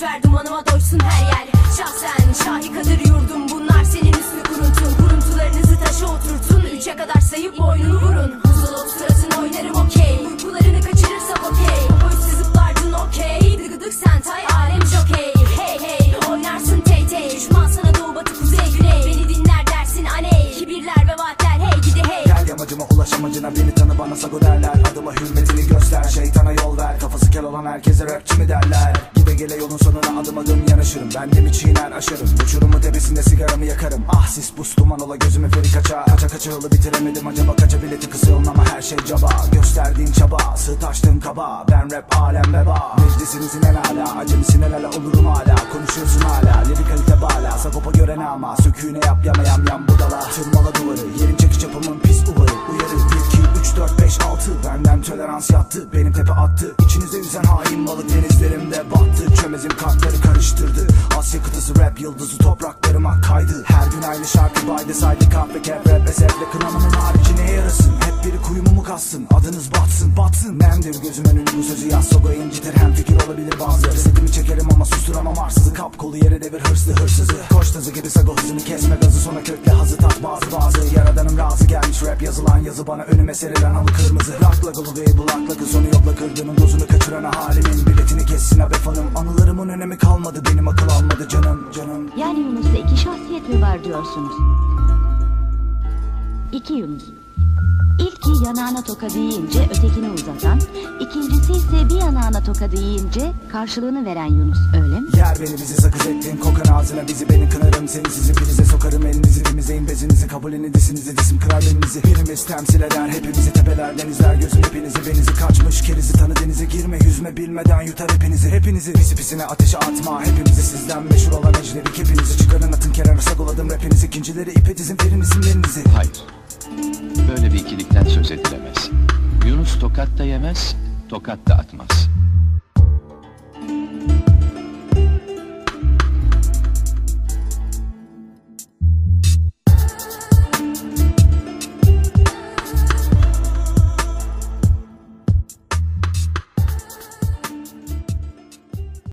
ver dumanıma doysun her yer. Şahsen şahikadır yurdum bunlar senin üstünü kuruntun Kuruntularınızı taşa oturtun Üçe kadar sayıp boynunu vurun. Huzul ol suratın oynarım okey. Uykularını kaçırırsam okey. Üstü zıplardın okey. Dıgıdık sen tay alem jokey. Hey hey oynarsın tey tey. Düşman sana doğu batı kuzey güney. Beni dinler dersin aney. Kibirler ve vaatler hey gidi hey. Gel yamacıma ulaş amacına beni bana sago derler Adıma hürmetini göster. Şeytana yol ver Kafası kel olan herkese rapçi mi derler? Gide gele yolun sonuna adım adım yanaşırım. Ben de mi çiğner aşarım. Uçurumu tepesinde sigaramı yakarım. Ah sis buz duman ola gözüme feri kaça. Kaça kaça yolu bitiremedim acaba kaça bileti kısılın ama her şey caba. Gösterdiğin çaba sığ açtığın kaba. Ben rap alem veba Meclisinizin en hala Acemisin el ala olurum hala. Konuşuyorsun hala Lirik kalite bala. Sagopa gören ama Söküğüne yap yama yam budala. Tırmala duvarı Yerim çekiç yapımın pis uvarı. Uyarı 1 2 3 4 5 6 Benden tolerans yattı Benim tepe attı. İçinize yüzen hain balık denizlerimde battı. Çömezim kartları karıştırdı. Asya kıtası rap yıldızı topraklarıma kaydı. Her gün aynı şarkı baydı saydı kahve ve sevle Kınamının harici neye yarasın. Hep biri kuyumu mu kassın Adınız batsın batsın. Memdir gözümün önü bu sözü yaz Sogo incitir. Hem fikir olabilir çekerim ama susturamam arsızı. Kap kolu yere devir hırslı hırsızı. Koş tazı gibi sago hızını kesme gazı. Sonra kökle hazı tat bazı bazı. Yaradanım razı gelmiş rap yazılan yazı Bana önüme serilen halı kırmızı. Rock lagılı ve bulak lagı Sonu yokla kırdığının dozunu kaçıran halimin Biletini kessin abi fanım Anılarımın önemi kalmadı Benim akıl almadı canım canım. Yani Yunus'ta iki şahsiyet mi var diyorsunuz? İki Yunus. İlki yanağına toka deyince ötekini uzatan, ikincisi ise bir yanağına toka deyince karşılığını veren Yunus öyle mi? Yer beni bizi sakız ettin Kokan ağzına bizi beni kınarım Seni sizi prize sokarım elinizi temizleyin bezinizi Kabulünü disinizi disim kırar belinizi Birimiz temsil eder hepimizi tepelerden izler Gözüm hepinizi benizi kaçmış kerizi Tanı denize girme yüzme bilmeden yutar hepinizi Hepinizi pisi pisine ateşe atma Hepimizi sizden meşhur olan ecnebi Hepinizi çıkarın atın kenara sagoladım rapinizi İkincileri ipe dizin verin isimlerinizi Hayır. Böyle bir ikilikten söz edilemez. Yunus tokat da yemez, tokat da atmaz.